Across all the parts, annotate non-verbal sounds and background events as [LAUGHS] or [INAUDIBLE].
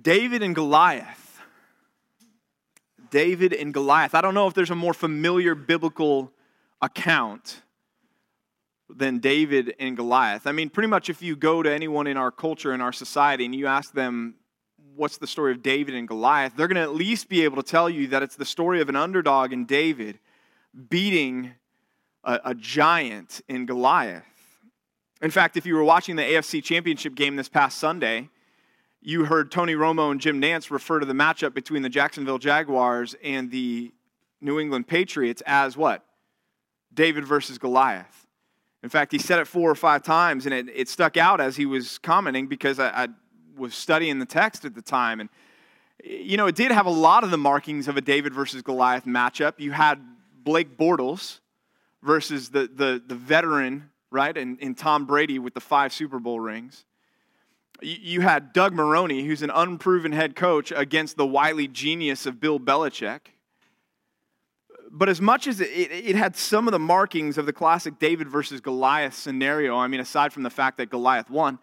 David and Goliath. David and Goliath. I don't know if there's a more familiar biblical account than David and Goliath. I mean, pretty much if you go to anyone in our culture, in our society, and you ask them, what's the story of David and Goliath, they're going to at least be able to tell you that it's the story of an underdog in David beating a, a giant in Goliath. In fact, if you were watching the AFC Championship game this past Sunday, you heard Tony Romo and Jim Nantz refer to the matchup between the Jacksonville Jaguars and the New England Patriots as what? David versus Goliath. In fact, he said it four or five times, and it, it stuck out as he was commenting because I, I was studying the text at the time. And, you know, it did have a lot of the markings of a David versus Goliath matchup. You had Blake Bortles versus the, the, the veteran, right, and, and Tom Brady with the five Super Bowl rings. You, had Doug Marrone, who's an unproven head coach, against the wily genius of Bill Belichick. But as much as it, it, had some of the markings of the classic David versus Goliath scenario, I mean, aside from the fact that Goliath won,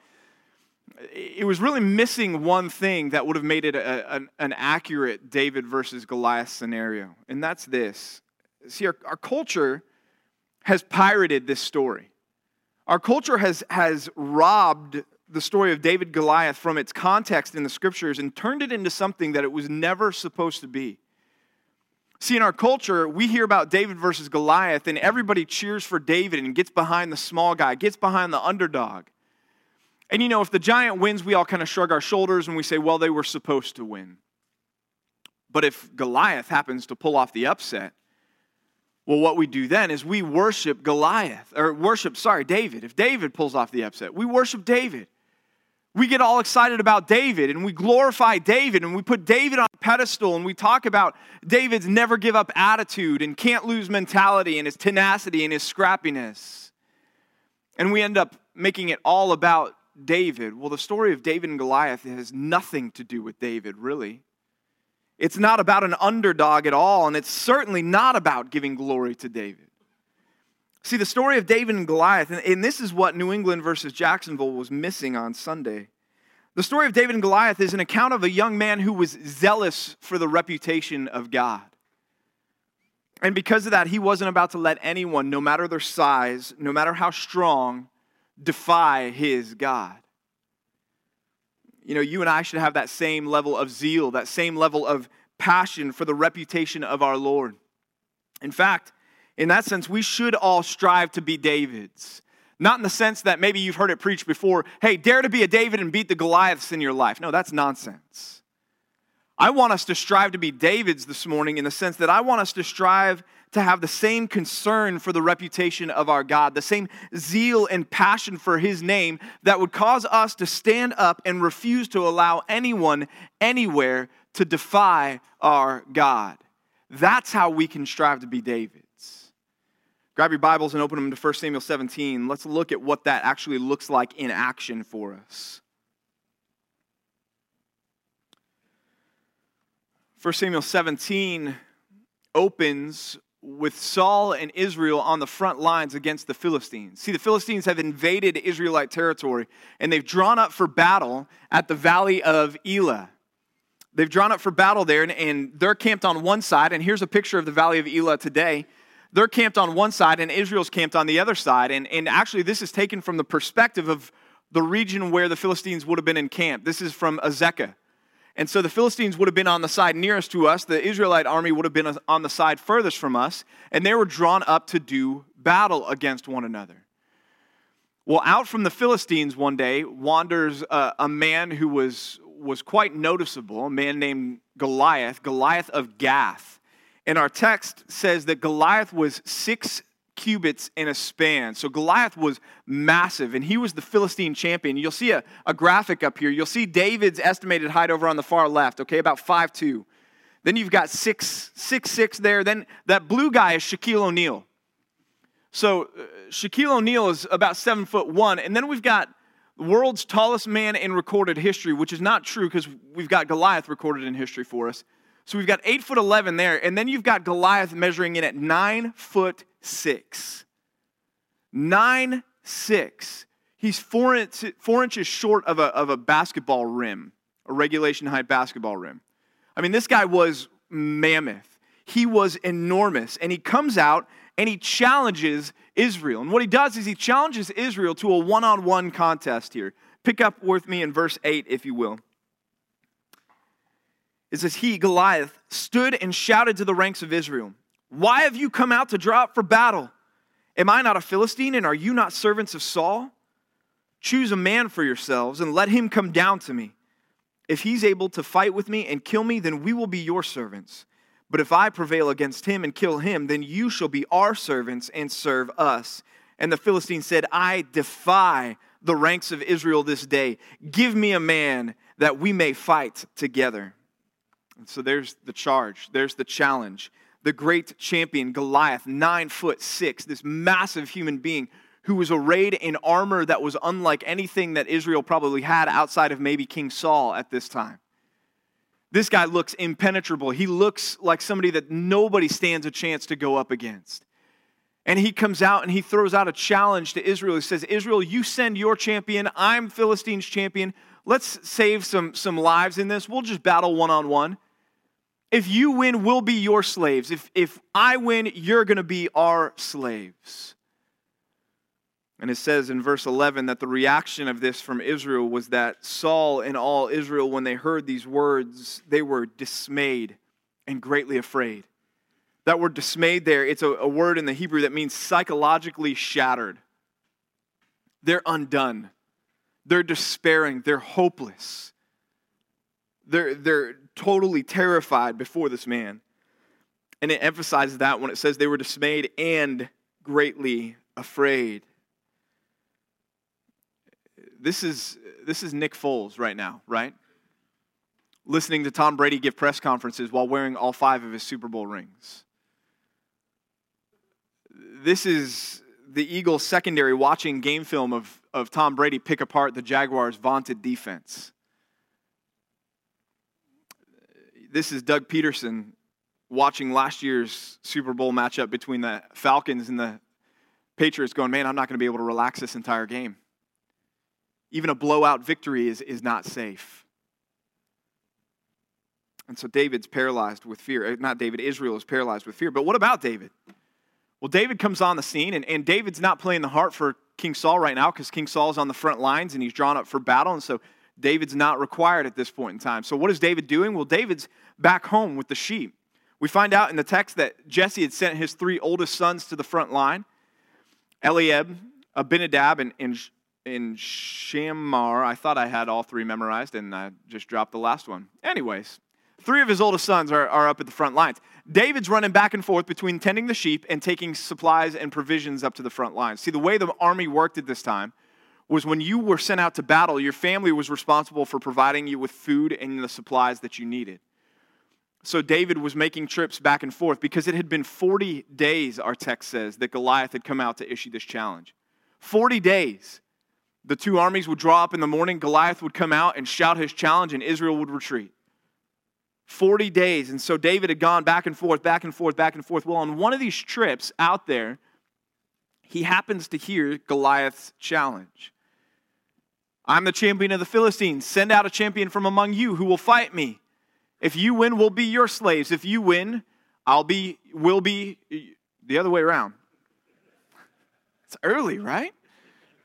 it was really missing one thing that would have made it a, an, an, accurate David versus Goliath scenario, and that's this. See, our, our culture has pirated this story. Our culture has, has robbed the story of David Goliath from its context in the scriptures and turned it into something that it was never supposed to be. See, in our culture, we hear about David versus Goliath, and everybody cheers for David and gets behind the small guy, gets behind the underdog. And you know, if the giant wins, we all kind of shrug our shoulders and we say, well, they were supposed to win. But if Goliath happens to pull off the upset, well, what we do then is we worship Goliath, or worship, sorry, David. If David pulls off the upset, we worship David. We get all excited about David and we glorify David and we put David on a pedestal and we talk about David's never give up attitude and can't lose mentality and his tenacity and his scrappiness. And we end up making it all about David. Well, the story of David and Goliath has nothing to do with David, really. It's not about an underdog at all, and it's certainly not about giving glory to David. See, the story of David and Goliath, and this is what New England versus Jacksonville was missing on Sunday. The story of David and Goliath is an account of a young man who was zealous for the reputation of God. And because of that, he wasn't about to let anyone, no matter their size, no matter how strong, defy his God. You know, you and I should have that same level of zeal, that same level of passion for the reputation of our Lord. In fact, in that sense, we should all strive to be Davids. Not in the sense that maybe you've heard it preached before hey, dare to be a David and beat the Goliaths in your life. No, that's nonsense. I want us to strive to be Davids this morning in the sense that I want us to strive to have the same concern for the reputation of our God, the same zeal and passion for His name that would cause us to stand up and refuse to allow anyone, anywhere, to defy our God. That's how we can strive to be Davids. Grab your Bibles and open them to 1 Samuel 17. Let's look at what that actually looks like in action for us. 1 Samuel 17 opens with Saul and Israel on the front lines against the Philistines. See, the Philistines have invaded Israelite territory and they've drawn up for battle at the valley of Elah. They've drawn up for battle there and, and they're camped on one side. And here's a picture of the valley of Elah today. They're camped on one side and Israel's camped on the other side. And, and actually, this is taken from the perspective of the region where the Philistines would have been encamped. This is from Azekah. And so the Philistines would have been on the side nearest to us. The Israelite army would have been on the side furthest from us. And they were drawn up to do battle against one another. Well, out from the Philistines one day wanders a, a man who was, was quite noticeable, a man named Goliath, Goliath of Gath. And our text says that Goliath was six cubits in a span. So Goliath was massive, and he was the Philistine champion. You'll see a, a graphic up here. You'll see David's estimated height over on the far left, okay, about five two. Then you've got six, six, six there. Then that blue guy is Shaquille O'Neal. So uh, Shaquille O'Neal is about seven foot one. And then we've got the world's tallest man in recorded history, which is not true because we've got Goliath recorded in history for us. So we've got eight foot 11 there. And then you've got Goliath measuring in at nine foot six. Nine six. He's four, inch, four inches short of a, of a basketball rim. a regulation height basketball rim. I mean, this guy was mammoth. He was enormous. And he comes out and he challenges Israel. And what he does is he challenges Israel to a one on one contest here. Pick up with me in verse 8, if you will. It says, He, Goliath, stood and shouted to the ranks of Israel, Why have you come out to draw up for battle? Am I not a Philistine, and are you not servants of Saul? Choose a man for yourselves, and let him come down to me. If he's able to fight with me and kill me, then we will be your servants. But if I prevail against him and kill him, then you shall be our servants and serve us. And the Philistine said, I defy the ranks of Israel this day. Give me a man that we may fight together. And so there's the charge, there's the challenge. The great champion Goliath, nine foot six, this massive human being who was arrayed in armor that was unlike anything that Israel probably had outside of maybe King Saul at this time. This guy looks impenetrable. He looks like somebody that nobody stands a chance to go up against. And he comes out and he throws out a challenge to Israel. He says, Israel, you send your champion. I'm Philistine's champion. Let's save some, some lives in this. We'll just battle one on one. If you win, we'll be your slaves. If, if I win, you're going to be our slaves. And it says in verse 11 that the reaction of this from Israel was that Saul and all Israel, when they heard these words, they were dismayed and greatly afraid. That word dismayed there, it's a, a word in the Hebrew that means psychologically shattered. They're undone. They're despairing. They're hopeless. They're, they're totally terrified before this man. And it emphasizes that when it says they were dismayed and greatly afraid. This is, this is Nick Foles right now, right? Listening to Tom Brady give press conferences while wearing all five of his Super Bowl rings. This is the Eagles secondary watching game film of, of Tom Brady pick apart the Jaguars' vaunted defense. this is Doug Pederson watching last year's Super Bowl matchup between the Falcons and the Patriots, going, man, I'm not going to be able to relax this entire game. Even a blowout victory is, is not safe. And so David's paralyzed with fear. Uh, not David, Israel is paralyzed with fear. But what about David? Well, David comes on the scene, and, and David's not playing the heart for King Saul right now because King Saul's on the front lines and he's drawn up for battle. And so David's not required at this point in time. So, what is David doing? Well, David's back home with the sheep. We find out in the text that Jesse had sent his three oldest sons to the front line Eliab, Abinadab, and, and, and Shammah. I thought I had all three memorized, and I just dropped the last one. Anyways, three of his oldest sons are, are up at the front lines. David's running back and forth between tending the sheep and taking supplies and provisions up to the front lines. See, the way the army worked at this time was when you were sent out to battle, your family was responsible for providing you with food and the supplies that you needed. So David was making trips back and forth because it had been 40 days, our text says, that Goliath had come out to issue this challenge. 40 days. The two armies would draw up in the morning, Goliath would come out and shout his challenge, and Israel would retreat. 40 days. And so David had gone back and forth, back and forth, back and forth. Well, on one of these trips out there, he happens to hear Goliath's challenge. I'm the champion of the Philistines. Send out a champion from among you who will fight me. If you win, we'll be your slaves. If you win, I'll be, will be the other way around. [LAUGHS] It's early, right?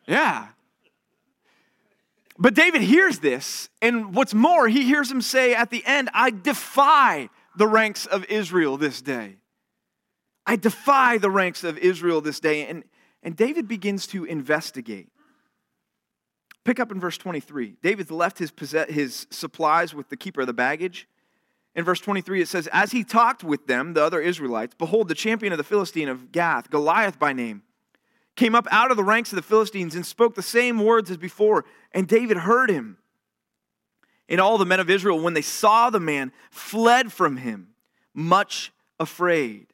Yeah. But David hears this, and what's more, he hears him say at the end, I defy the ranks of Israel this day. I defy the ranks of Israel this day. And, and David begins to investigate. Pick up in verse 23. David left his, his supplies with the keeper of the baggage in verse 23, it says, As he talked with them, the other Israelites, behold, the champion of the Philistine of Gath, Goliath by name, came up out of the ranks of the Philistines and spoke the same words as before, and David heard him. And all the men of Israel, when they saw the man, fled from him, much afraid.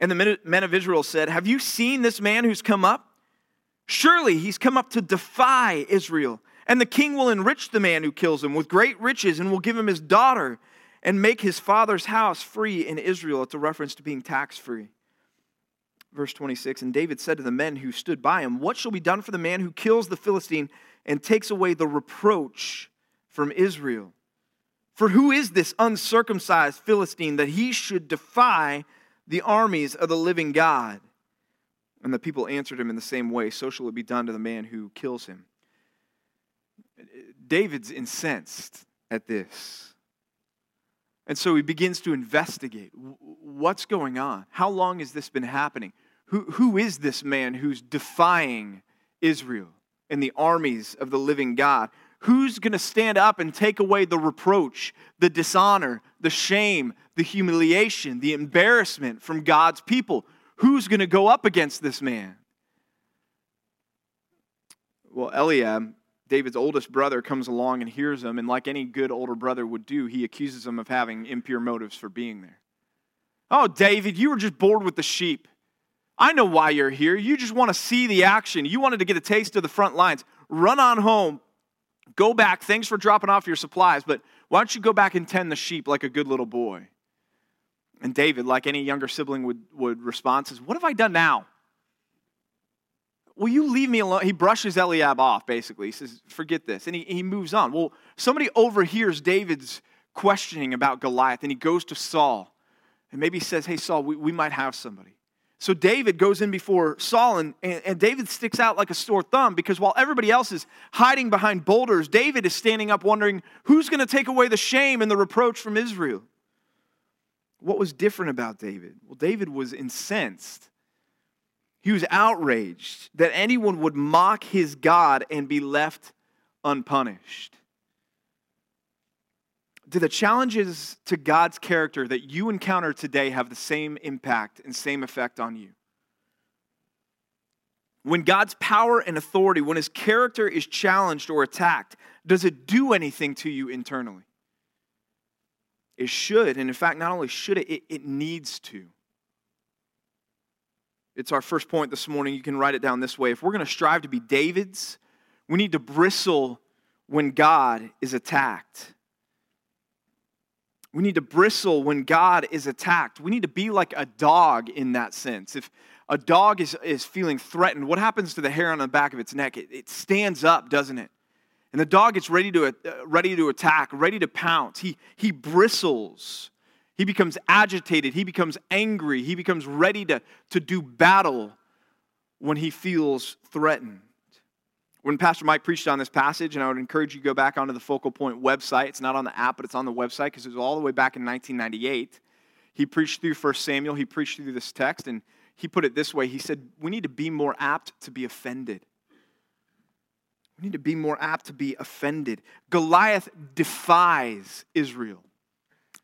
And the men of Israel said, Have you seen this man who's come up? Surely he's come up to defy Israel. And the king will enrich the man who kills him with great riches and will give him his daughter and make his father's house free in Israel. It's a reference to being tax free. Verse 26 And David said to the men who stood by him, What shall be done for the man who kills the Philistine and takes away the reproach from Israel. For who is this uncircumcised Philistine that he should defy the armies of the living God? And the people answered him in the same way So shall it be done to the man who kills him. David's incensed at this. And so he begins to investigate what's going on? How long has this been happening? Who, who is this man who's defying Israel and the armies of the living God? Who's going to stand up and take away the reproach, the dishonor, the shame, the humiliation, the embarrassment from God's people? Who's going to go up against this man? Well, Eliab, David's oldest brother, comes along and hears him, and like any good older brother would do, he accuses him of having impure motives for being there. Oh, David, you were just bored with the sheep. I know why you're here. You just want to see the action. You wanted to get a taste of the front lines. Run on home, Go back. Thanks for dropping off your supplies, but why don't you go back and tend the sheep like a good little boy? And David, like any younger sibling would, would respond, says, What have I done now? Will you leave me alone? He brushes Eliab off, basically. He says, Forget this. And he, he moves on. Well, somebody overhears David's questioning about Goliath, and he goes to Saul. And maybe says, Hey, Saul, we, we might have somebody. So David goes in before Saul, and, and David sticks out like a sore thumb because while everybody else is hiding behind boulders, David is standing up wondering who's going to take away the shame and the reproach from Israel. What was different about David? Well, David was incensed. He was outraged that anyone would mock his God and be left unpunished do the challenges to God's character that you encounter today have the same impact and same effect on you? When God's power and authority, when his character is challenged or attacked, does it do anything to you internally? It should. And in fact, not only should it, it, it needs to. It's our first point this morning. You can write it down this way. If we're going to strive to be David's, we need to bristle when God is attacked. We need to bristle when God is attacked. We need to be like a dog in that sense. If a dog is, is feeling threatened, what happens to the hair on the back of its neck? It, it stands up, doesn't it? And the dog gets ready to, uh, ready to attack, ready to pounce. He, he bristles. He becomes agitated. He becomes angry. He becomes ready to, to do battle when he feels threatened when Pastor Mike preached on this passage, and I would encourage you to go back onto the Focal Point website. It's not on the app, but it's on the website because it was all the way back in 1998. He preached through 1 Samuel, he preached through this text, and he put it this way He said, We need to be more apt to be offended. We need to be more apt to be offended. Goliath defies Israel.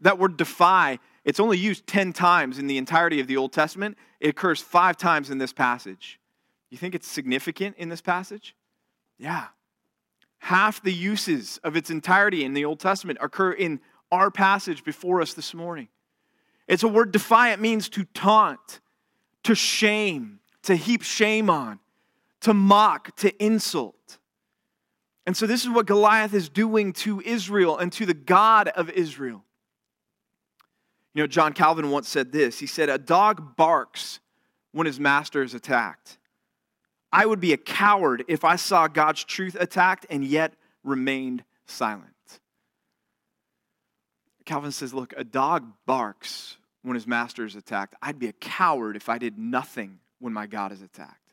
That word defy, it's only used 10 times in the entirety of the Old Testament. It occurs five times in this passage. You think it's significant in this passage? Yeah. Half the uses of its entirety in the Old Testament occur in our passage before us this morning. It's a word defiant means to taunt, to shame, to heap shame on, to mock, to insult. And so, this is what Goliath is doing to Israel and to the God of Israel. You know, John Calvin once said this He said, A dog barks when his master is attacked. I would be a coward if I saw God's truth attacked and yet remained silent. Calvin says, Look, a dog barks when his master is attacked. I'd be a coward if I did nothing when my God is attacked.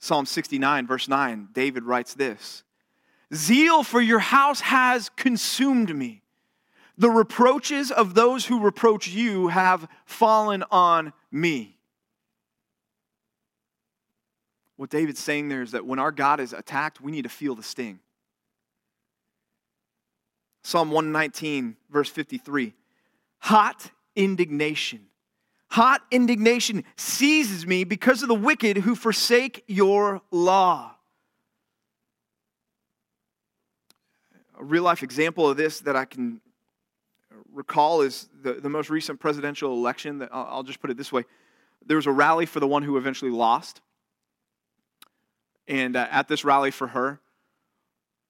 Psalm 69, verse 9, David writes this Zeal for your house has consumed me. The reproaches of those who reproach you have fallen on me. What David's saying there is that when our God is attacked, we need to feel the sting. Psalm 119, verse 53 Hot indignation. Hot indignation seizes me because of the wicked who forsake your law. A real life example of this that I can recall is the, the most recent presidential election. That I'll just put it this way there was a rally for the one who eventually lost. And uh, at this rally for her,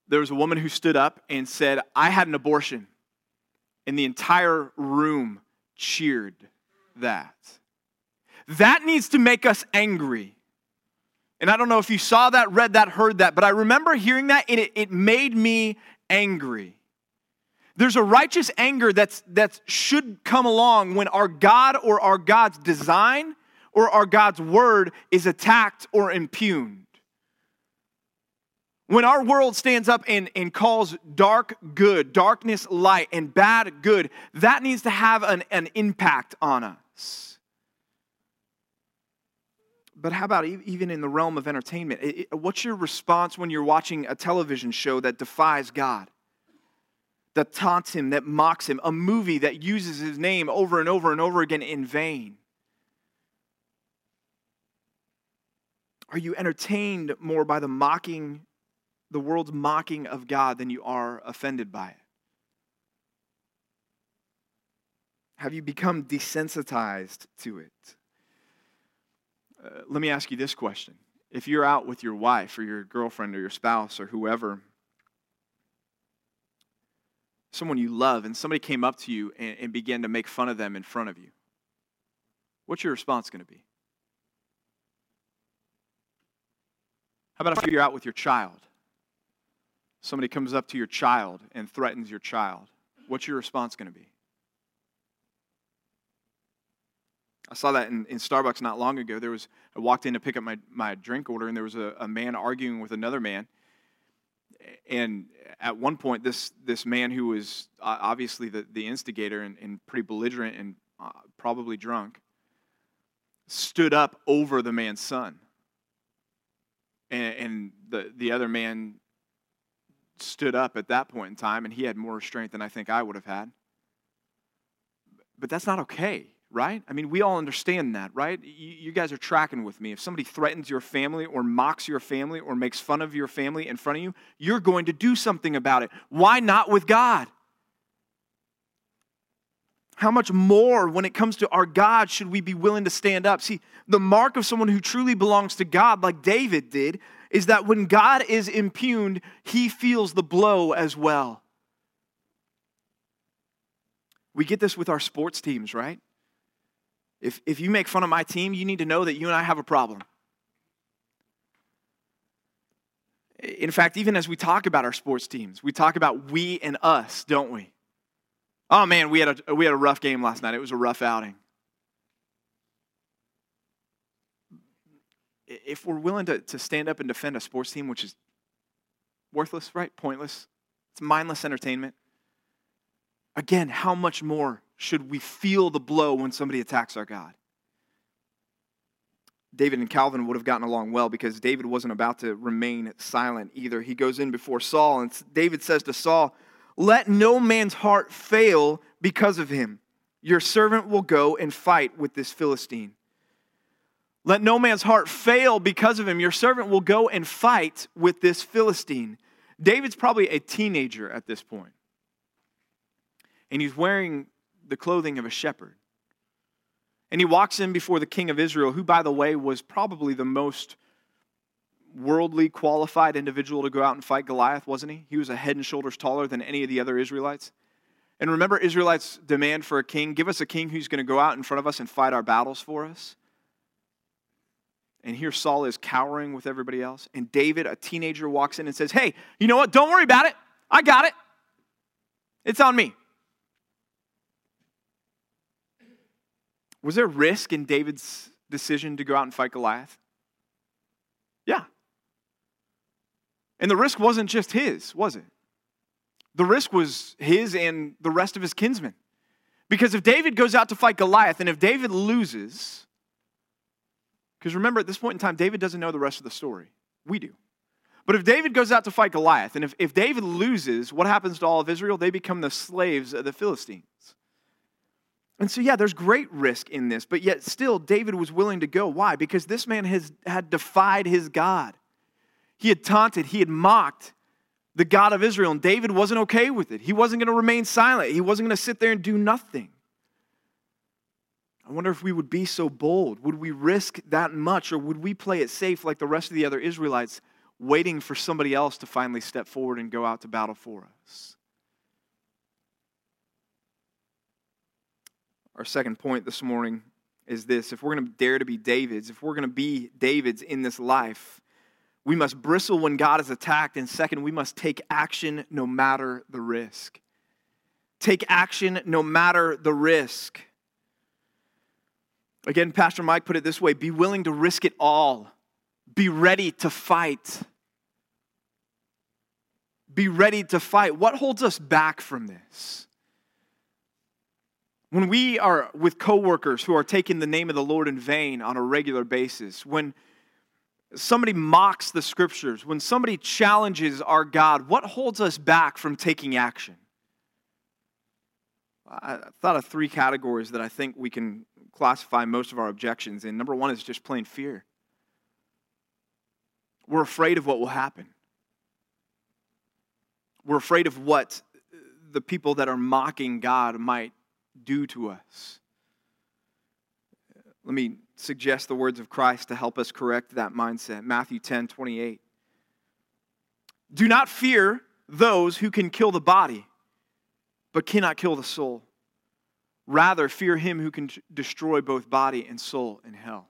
there was a woman who stood up and said, I had an abortion. And the entire room cheered that. That needs to make us angry. And I don't know if you saw that, read that, heard that, but I remember hearing that and it, it made me angry. There's a righteous anger that's, that should come along when our God or our God's design or our God's word is attacked or impugned. When our world stands up and, and calls dark good, darkness light, and bad good, that needs to have an, an impact on us. But how about even in the realm of entertainment? What's your response when you're watching a television show that defies God? That taunts him, that mocks him, a movie that uses his name over and over and over again in vain? Are you entertained more by the mocking the world's mocking of God than you are offended by it? Have you become desensitized to it? Uh, let me ask you this question. If you're out with your wife or your girlfriend or your spouse or whoever, someone you love, and somebody came up to you and, and began to make fun of them in front of you, what's your response going to be? How about if you're out with your child somebody comes up to your child and threatens your child, what's your response going to be? I saw that in, in Starbucks not long ago. There was I walked in to pick up my, my drink order, and there was a, a man arguing with another man. And at one point, this this man who was uh, obviously the, the instigator and, and pretty belligerent and uh, probably drunk stood up over the man's son. And, and the, the other man stood up at that point in time, and he had more strength than I think I would have had. But that's not okay, right? I mean, we all understand that, right? You, you, guys are tracking with me. If somebody threatens your family or mocks your family or makes fun of your family in front of you, you're going to do something about it. Why not with God? How much more, when it comes to our God, should we be willing to stand up? See, the mark of someone who truly belongs to God, like David did, is that when God is impugned, he feels the blow as well. We get this with our sports teams, right? If, if you make fun of my team, you need to know that you and I have a problem. In fact, even as we talk about our sports teams, we talk about we and us, don't we? Oh man, we had a, we had a rough game last night. It was a rough outing. if we're willing to, to stand up and defend a sports team, which is worthless, right? Pointless, it's mindless entertainment. Again, how much more should we feel the blow when somebody attacks our God? David and Calvin would have gotten along well because David wasn't about to remain silent either. He goes in before Saul, and David says to Saul, Let no man's heart fail because of him. Your servant will go and fight with this Philistine. Let no man's heart fail because of him. Your servant will go and fight with this Philistine. David's probably a teenager at this point, and he's wearing the clothing of a shepherd. And he walks in before the king of Israel, who, by the way, was probably the most worldly qualified individual to go out and fight Goliath, wasn't he? He was a head and shoulders taller than any of the other Israelites. And remember Israelites' demand for a king give us a king who's going to go out in front of us and fight our battles for us. And here Saul is cowering with everybody else. And David, a teenager, walks in and says, Hey, you know what? Don't worry about it. I got it. It's on me. Was there risk in David's decision to go out and fight Goliath? Yeah. And the risk wasn't just his, was it? The risk was his and the rest of his kinsmen. Because if David goes out to fight Goliath and if David loses, because remember, at this point in time, David doesn't know the rest of the story. We do. But if David goes out to fight Goliath, and if, if David loses, what happens to all of Israel? They become the slaves of the Philistines. And so, yeah, there's great risk in this, but yet still, David was willing to go. Why? Because this man has, had defied his God. He had taunted, he had mocked the God of Israel, and David wasn't okay with it. He wasn't going to remain silent, he wasn't going to sit there and do nothing. I wonder if we would be so bold. Would we risk that much, or would we play it safe like the rest of the other Israelites, waiting for somebody else to finally step forward and go out to battle for us? Our second point this morning is this if we're going to dare to be David's, if we're going to be David's in this life, We must bristle when God is attacked. And second, we must take action no matter the risk. Take action no matter the risk. Again, Pastor Mike put it this way be willing to risk it all, be ready to fight. Be ready to fight. What holds us back from this? When we are with coworkers who are taking the name of the Lord in vain on a regular basis, when somebody mocks the scriptures, when somebody challenges our God, what holds us back from taking action? I thought of three categories that I think we can classify most of our objections in. Number one is just plain fear. We're afraid of what will happen. We're afraid of what the people that are mocking God might do to us. Let me suggest the words of Christ to help us correct that mindset. Matthew 10 28. Do not fear those who can kill the body, but cannot kill the soul. Rather, fear him who can destroy both body and soul in hell.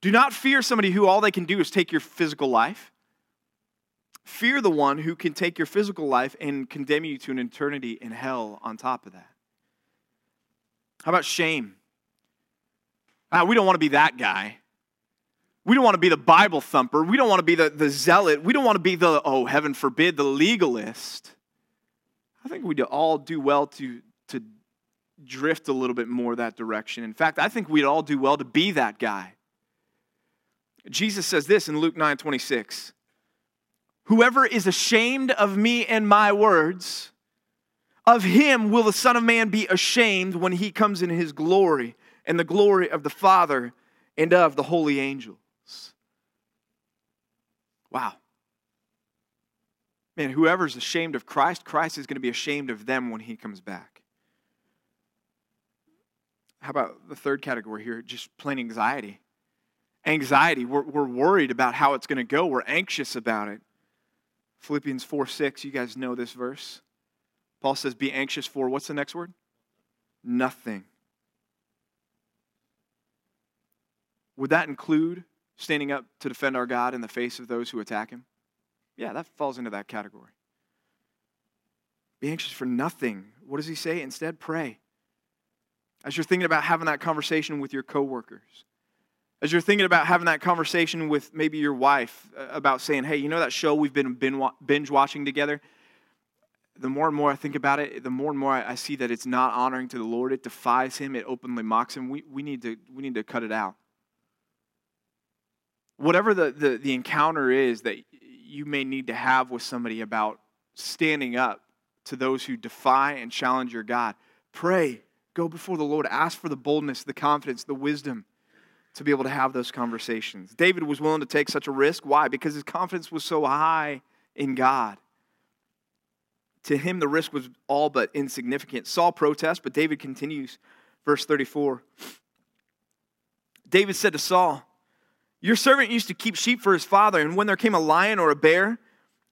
Do not fear somebody who all they can do is take your physical life. Fear the one who can take your physical life and condemn you to an eternity in hell on top of that. How about shame? Uh, we don't want to be that guy. We don't want to be the Bible thumper. We don't want to be the, the zealot. We don't want to be the, oh, heaven forbid, the legalist. I think we'd all do well to, to drift a little bit more that direction. In fact, I think we'd all do well to be that guy. Jesus says this in Luke 9 26 Whoever is ashamed of me and my words, of him will the Son of Man be ashamed when he comes in his glory and the glory of the Father and of the holy angels. Wow. Man, whoever's ashamed of Christ, Christ is going to be ashamed of them when he comes back. How about the third category here? Just plain anxiety. Anxiety. We're, we're worried about how it's going to go, we're anxious about it. Philippians 4 6, you guys know this verse. Paul says, Be anxious for what's the next word? Nothing. Would that include standing up to defend our God in the face of those who attack him? Yeah, that falls into that category. Be anxious for nothing. What does he say? Instead, pray. As you're thinking about having that conversation with your coworkers, as you're thinking about having that conversation with maybe your wife uh, about saying, hey, you know that show we've been binge watching together? The more and more I think about it, the more and more I see that it's not honoring to the Lord. It defies Him, it openly mocks Him. We, we, need, to, we need to cut it out. Whatever the, the, the encounter is that you may need to have with somebody about standing up to those who defy and challenge your God, pray. Go before the Lord. Ask for the boldness, the confidence, the wisdom to be able to have those conversations. David was willing to take such a risk. Why? Because his confidence was so high in God. To him, the risk was all but insignificant. Saul protests, but David continues. Verse 34. David said to Saul, Your servant used to keep sheep for his father, and when there came a lion or a bear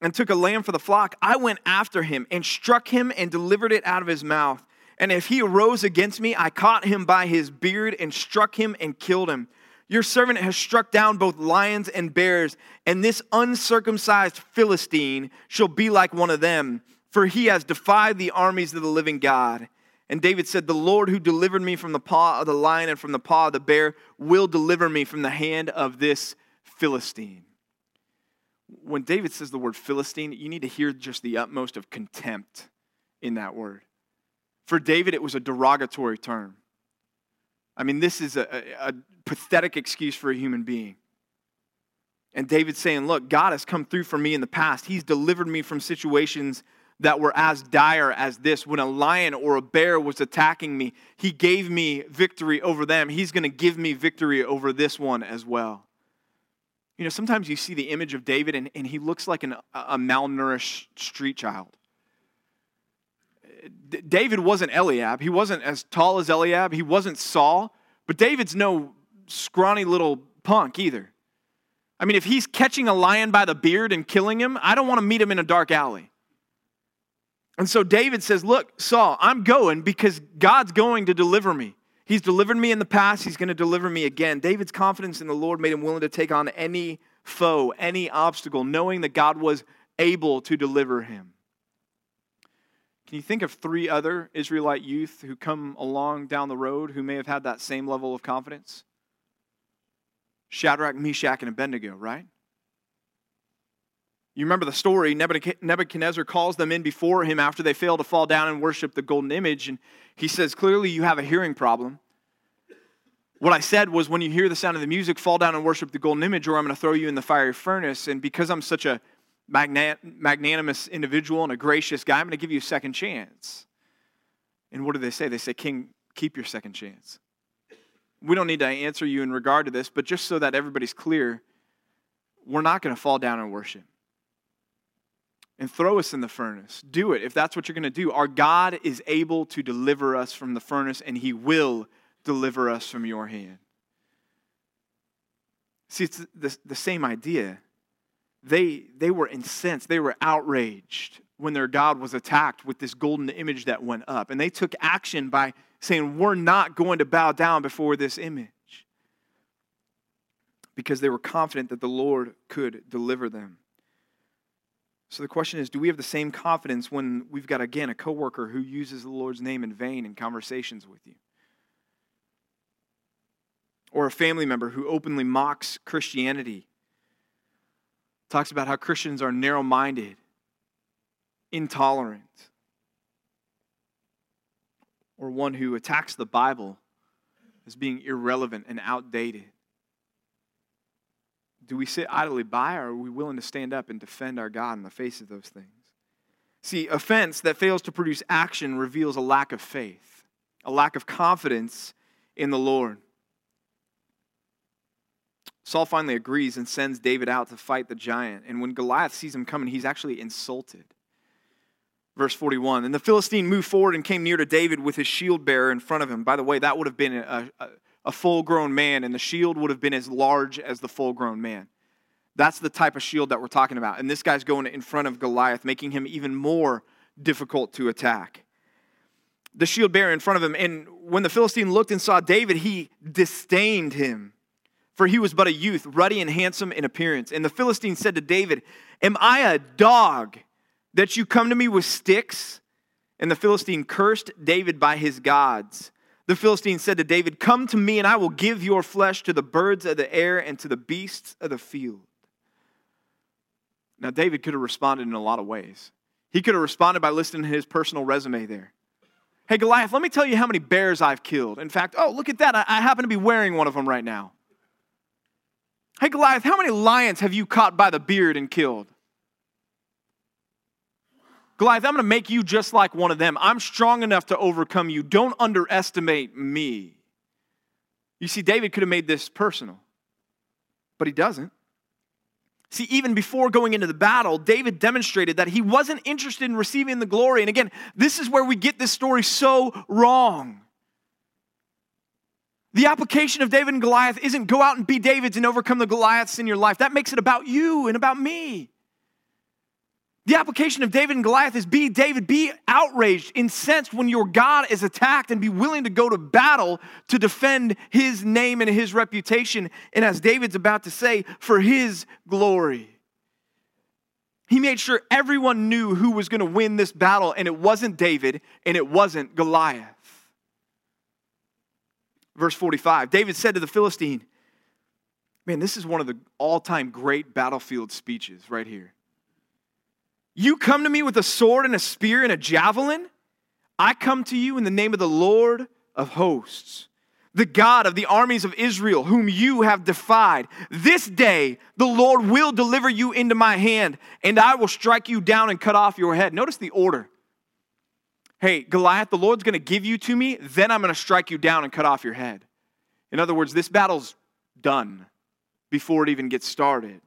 and took a lamb for the flock, I went after him and struck him and delivered it out of his mouth. And if he arose against me, I caught him by his beard and struck him and killed him. Your servant has struck down both lions and bears, and this uncircumcised Philistine shall be like one of them, for he has defied the armies of the living God. And David said, The Lord who delivered me from the paw of the lion and from the paw of the bear will deliver me from the hand of this Philistine. When David says the word Philistine, you need to hear just the utmost of contempt in that word. For David, it was a derogatory term. I mean, this is a, a, a pathetic excuse for a human being. And David's saying, Look, God has come through for me in the past. He's delivered me from situations that were as dire as this. When a lion or a bear was attacking me, He gave me victory over them. He's going to give me victory over this one as well. You know, sometimes you see the image of David and, and he looks like an, a malnourished street child. David wasn't Eliab. He wasn't as tall as Eliab. He wasn't Saul. But David's no scrawny little punk either. I mean, if he's catching a lion by the beard and killing him, I don't want to meet him in a dark alley. And so David says, Look, Saul, I'm going because God's going to deliver me. He's delivered me in the past, he's going to deliver me again. David's confidence in the Lord made him willing to take on any foe, any obstacle, knowing that God was able to deliver him. Can you think of three other Israelite youth who come along down the road who may have had that same level of confidence? Shadrach, Meshach, and Abednego, right? You remember the story. Nebuchadnezzar calls them in before him after they fail to fall down and worship the golden image. And he says, Clearly, you have a hearing problem. What I said was, when you hear the sound of the music, fall down and worship the golden image, or I'm going to throw you in the fiery furnace. And because I'm such a magnanimous individual and a gracious guy, I'm going to give you a second chance. And what do they say? They say, King, keep your second chance. We don't need to answer you in regard to this, but just so that everybody's clear, we're not going to fall down and worship and throw us in the furnace. Do it if that's what you're going to do. Our God is able to deliver us from the furnace, and He will deliver us from your hand. See, it's the, the same idea. They, they were incensed, they were outraged when their God was attacked with this golden image that went up. And they took action by saying, We're not going to bow down before this image. Because they were confident that the Lord could deliver them. So the question is, do we have the same confidence when we've got again a coworker who uses the Lord's name in vain in conversations with you? Or a family member who openly mocks Christianity, talks about how Christians are narrow minded, intolerant, or one who attacks the Bible as being irrelevant and outdated. Do we sit idly by, or are we willing to stand up and defend our God in the face of those things? See, offense that fails to produce action reveals a lack of faith, a lack of confidence in the Lord. Saul finally agrees and sends David out to fight the giant. And when Goliath sees him coming, he's actually insulted. Verse 41 And the Philistine moved forward and came near to David with his shield bearer in front of him. By the way, that would have been a, a, a full grown man, and the shield would have been as large as the full grown man. That's the type of shield that we're talking about. And this guy's going in front of Goliath, making him even more difficult to attack. The shield bearer in front of him. And when the Philistine looked and saw David, he disdained him, for he was but a youth, ruddy and handsome in appearance. And the Philistine said to David, Am I a dog that you come to me with sticks? And the Philistine cursed David by his gods. The Philistine said to David, Come to me, and I will give your flesh to the birds of the air and to the beasts of the field. Now, David could have responded in a lot of ways. He could have responded by listing his personal resume there. Hey, Goliath, let me tell you how many bears I've killed. In fact, oh, look at that. I, I happen to be wearing one of them right now. Hey, Goliath, how many lions have you caught by the beard and killed? Goliath, I'm going to make you just like one of them. I'm strong enough to overcome you. Don't underestimate me. You see, David could have made this personal, but he doesn't. See, even before going into the battle, David demonstrated that he wasn't interested in receiving the glory. And again, this is where we get this story so wrong. The application of David and Goliath isn't go out and be Davids and overcome the Goliaths in your life. That makes it about you and about me. The application of David and Goliath is be David, be outraged, incensed when your God is attacked, and be willing to go to battle to defend his name and his reputation. And as David's about to say, for his glory. He made sure everyone knew who was going to win this battle, and it wasn't David and it wasn't Goliath. Verse 45 David said to the Philistine, Man, this is one of the all time great battlefield speeches right here. You come to me with a sword and a spear and a javelin? I come to you in the name of the Lord of hosts, the God of the armies of Israel, whom you have defied. This day the Lord will deliver you into my hand, and I will strike you down and cut off your head. Notice the order. Hey, Goliath, the Lord's going to give you to me, then I'm going to strike you down and cut off your head. In other words, this battle's done before it even gets started.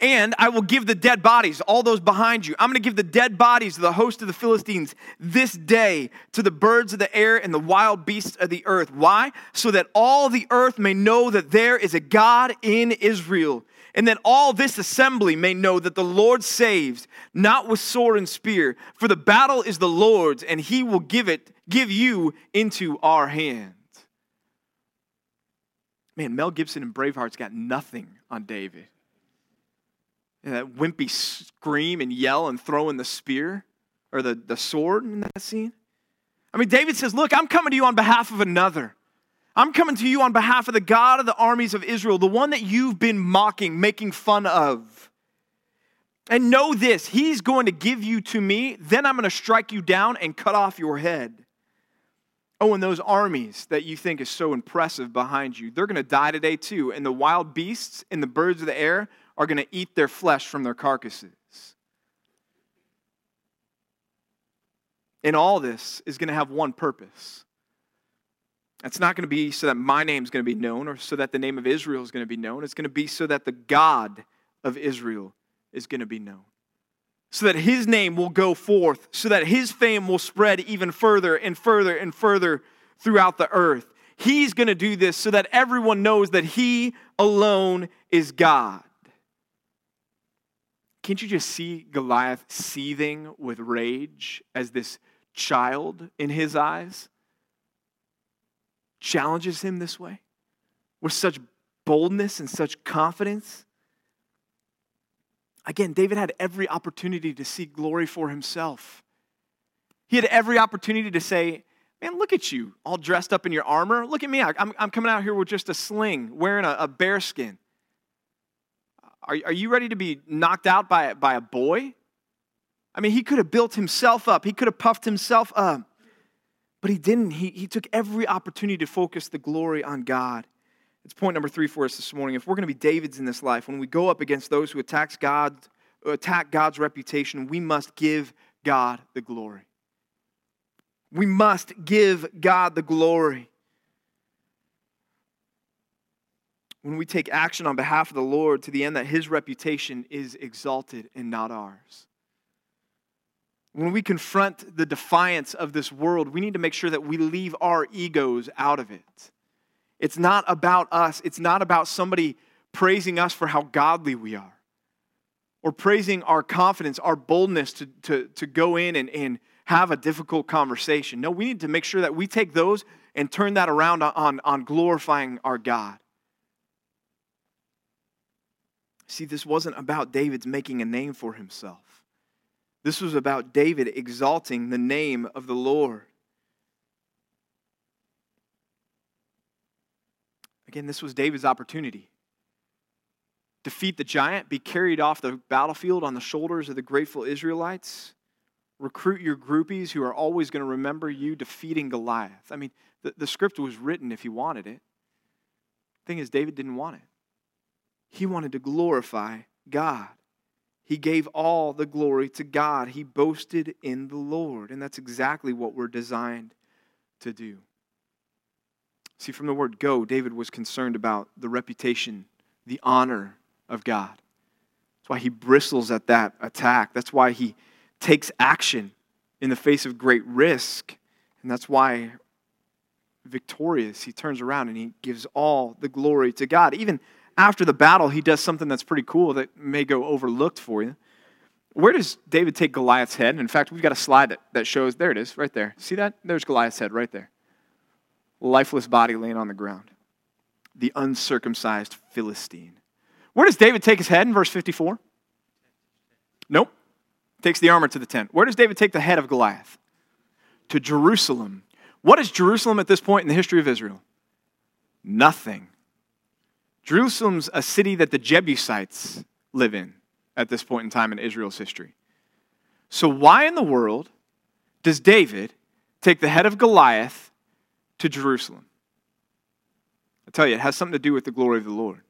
And I will give the dead bodies, all those behind you, I'm going to give the dead bodies of the host of the Philistines this day to the birds of the air and the wild beasts of the earth. Why? So that all the earth may know that there is a God in Israel. And that all this assembly may know that the Lord saves, not with sword and spear, for the battle is the Lord's, and he will give it, give you into our hands. Man, Mel Gibson and Braveheart's got nothing on David. And that wimpy scream and yell and throwing the spear or the, the sword in that scene. I mean, David says, Look, I'm coming to you on behalf of another. I'm coming to you on behalf of the God of the armies of Israel, the one that you've been mocking, making fun of. And know this, he's going to give you to me, then I'm going to strike you down and cut off your head. Oh, and those armies that you think is so impressive behind you, they're going to die today too. And the wild beasts and the birds of the air are going to eat their flesh from their carcasses. And all this is going to have one purpose. It's not going to be so that my name is going to be known or so that the name of Israel is going to be known. It's going to be so that the God of Israel is going to be known. So that his name will go forth, so that his fame will spread even further and further and further throughout the earth. He's going to do this so that everyone knows that he alone is God. Can't you just see Goliath seething with rage as this child in his eyes challenges him this way with such boldness and such confidence? Again, David had every opportunity to seek glory for himself. He had every opportunity to say, Man, look at you, all dressed up in your armor. Look at me. I'm, I'm coming out here with just a sling, wearing a, a bear skin. Are, are you ready to be knocked out by, by a boy? I mean, he could have built himself up, he could have puffed himself up, but he didn't. He, he took every opportunity to focus the glory on God. It's point number three for us this morning. If we're going to be Davids in this life, when we go up against those who attacks God, attack God's reputation, we must give God the glory. We must give God the glory. When we take action on behalf of the Lord to the end that his reputation is exalted and not ours. When we confront the defiance of this world, we need to make sure that we leave our egos out of it. It's not about us, it's not about somebody praising us for how godly we are or praising our confidence, our boldness to, to, to go in and, and have a difficult conversation. No, we need to make sure that we take those and turn that around on, on glorifying our God. See, this wasn't about David's making a name for himself. This was about David exalting the name of the Lord. Again, this was David's opportunity. Defeat the giant, be carried off the battlefield on the shoulders of the grateful Israelites. Recruit your groupies who are always going to remember you defeating Goliath. I mean, the, the script was written if he wanted it. Thing is, David didn't want it. He wanted to glorify God. He gave all the glory to God. He boasted in the Lord. And that's exactly what we're designed to do. See, from the word go, David was concerned about the reputation, the honor of God. That's why he bristles at that attack. That's why he takes action in the face of great risk. And that's why, victorious, he turns around and he gives all the glory to God. Even after the battle, he does something that's pretty cool that may go overlooked for you. Where does David take Goliath's head? In fact, we've got a slide that, that shows, there it is, right there. See that? There's Goliath's head right there. Lifeless body laying on the ground. The uncircumcised Philistine. Where does David take his head in verse 54? Nope. Takes the armor to the tent. Where does David take the head of Goliath? To Jerusalem. What is Jerusalem at this point in the history of Israel? Nothing. Jerusalem's a city that the Jebusites live in at this point in time in Israel's history. So, why in the world does David take the head of Goliath to Jerusalem? I tell you, it has something to do with the glory of the Lord.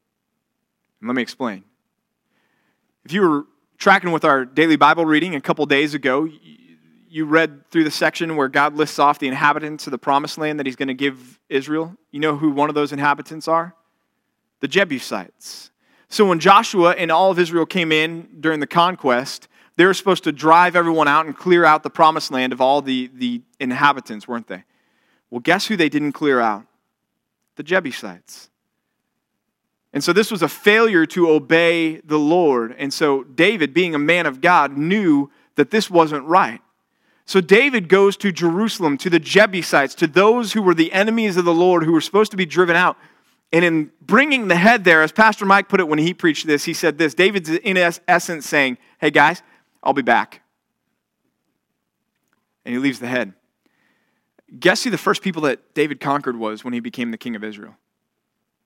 And let me explain. If you were tracking with our daily Bible reading a couple days ago, you read through the section where God lists off the inhabitants of the promised land that he's going to give Israel. You know who one of those inhabitants are? The Jebusites. So when Joshua and all of Israel came in during the conquest, they were supposed to drive everyone out and clear out the promised land of all the, the inhabitants, weren't they? Well, guess who they didn't clear out? The Jebusites. And so this was a failure to obey the Lord. And so David, being a man of God, knew that this wasn't right. So David goes to Jerusalem, to the Jebusites, to those who were the enemies of the Lord, who were supposed to be driven out. And in bringing the head there, as Pastor Mike put it when he preached this, he said this David's in essence saying, Hey guys, I'll be back. And he leaves the head. Guess who the first people that David conquered was when he became the king of Israel?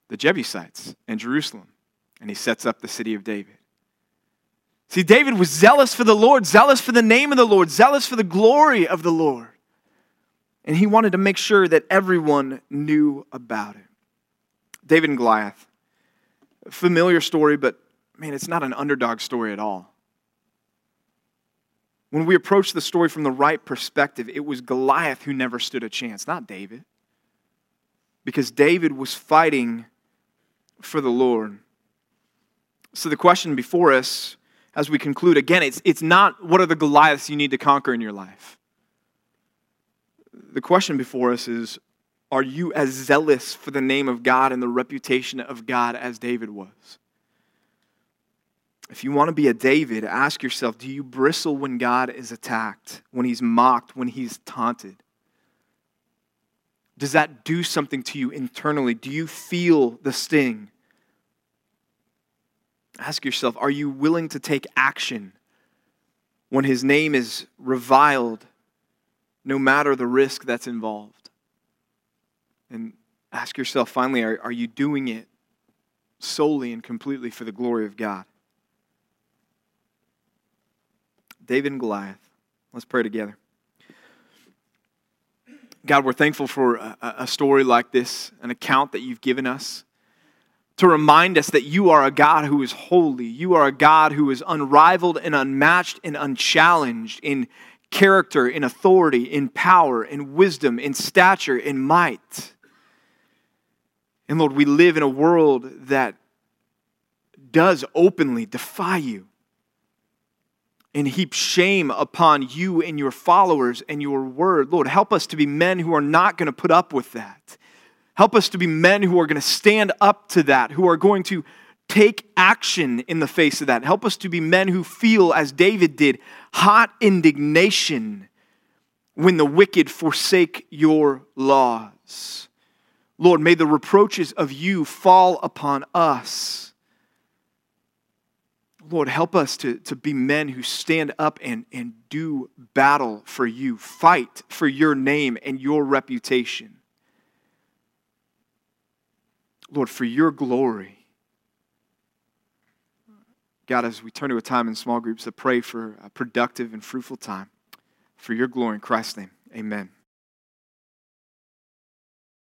The Jebusites and Jerusalem. And he sets up the city of David. See, David was zealous for the Lord, zealous for the name of the Lord, zealous for the glory of the Lord. And he wanted to make sure that everyone knew about it. David and Goliath. Familiar story, but man, it's not an underdog story at all. When we approach the story from the right perspective, it was Goliath who never stood a chance, not David. Because David was fighting for the Lord. So the question before us as we conclude again, it's, it's not what are the Goliaths you need to conquer in your life. The question before us is are you as zealous for the name of God and the reputation of God as David was? If you want to be a David, ask yourself do you bristle when God is attacked, when he's mocked, when he's taunted? Does that do something to you internally? Do you feel the sting? Ask yourself are you willing to take action when his name is reviled, no matter the risk that's involved? And ask yourself finally are, are you doing it solely and completely for the glory of God? David and Goliath. Let's pray together. God, we're thankful for a, a, story like this, an account that you've given us to remind us that you are a God who is holy. You are a God who is unrivaled and unmatched and unchallenged in character, in authority, in power, in wisdom, in stature, in might. And Lord, we live in a world that does openly defy you and heap shame upon you and your followers and your word. Lord, help us to be men who are not going to put up with that. Help us to be men who are going to stand up to that, who are going to take action in the face of that. Help us to be men who feel, as David did, hot indignation when the wicked forsake your laws. Lord, may the reproaches of you fall upon us Lord, help us to, to be men who stand up and, and do battle for you, fight for your name and your reputation. Lord, for your glory. God, as we turn to a time in small groups to pray for a productive and fruitful time, for your glory in Christ's name, amen.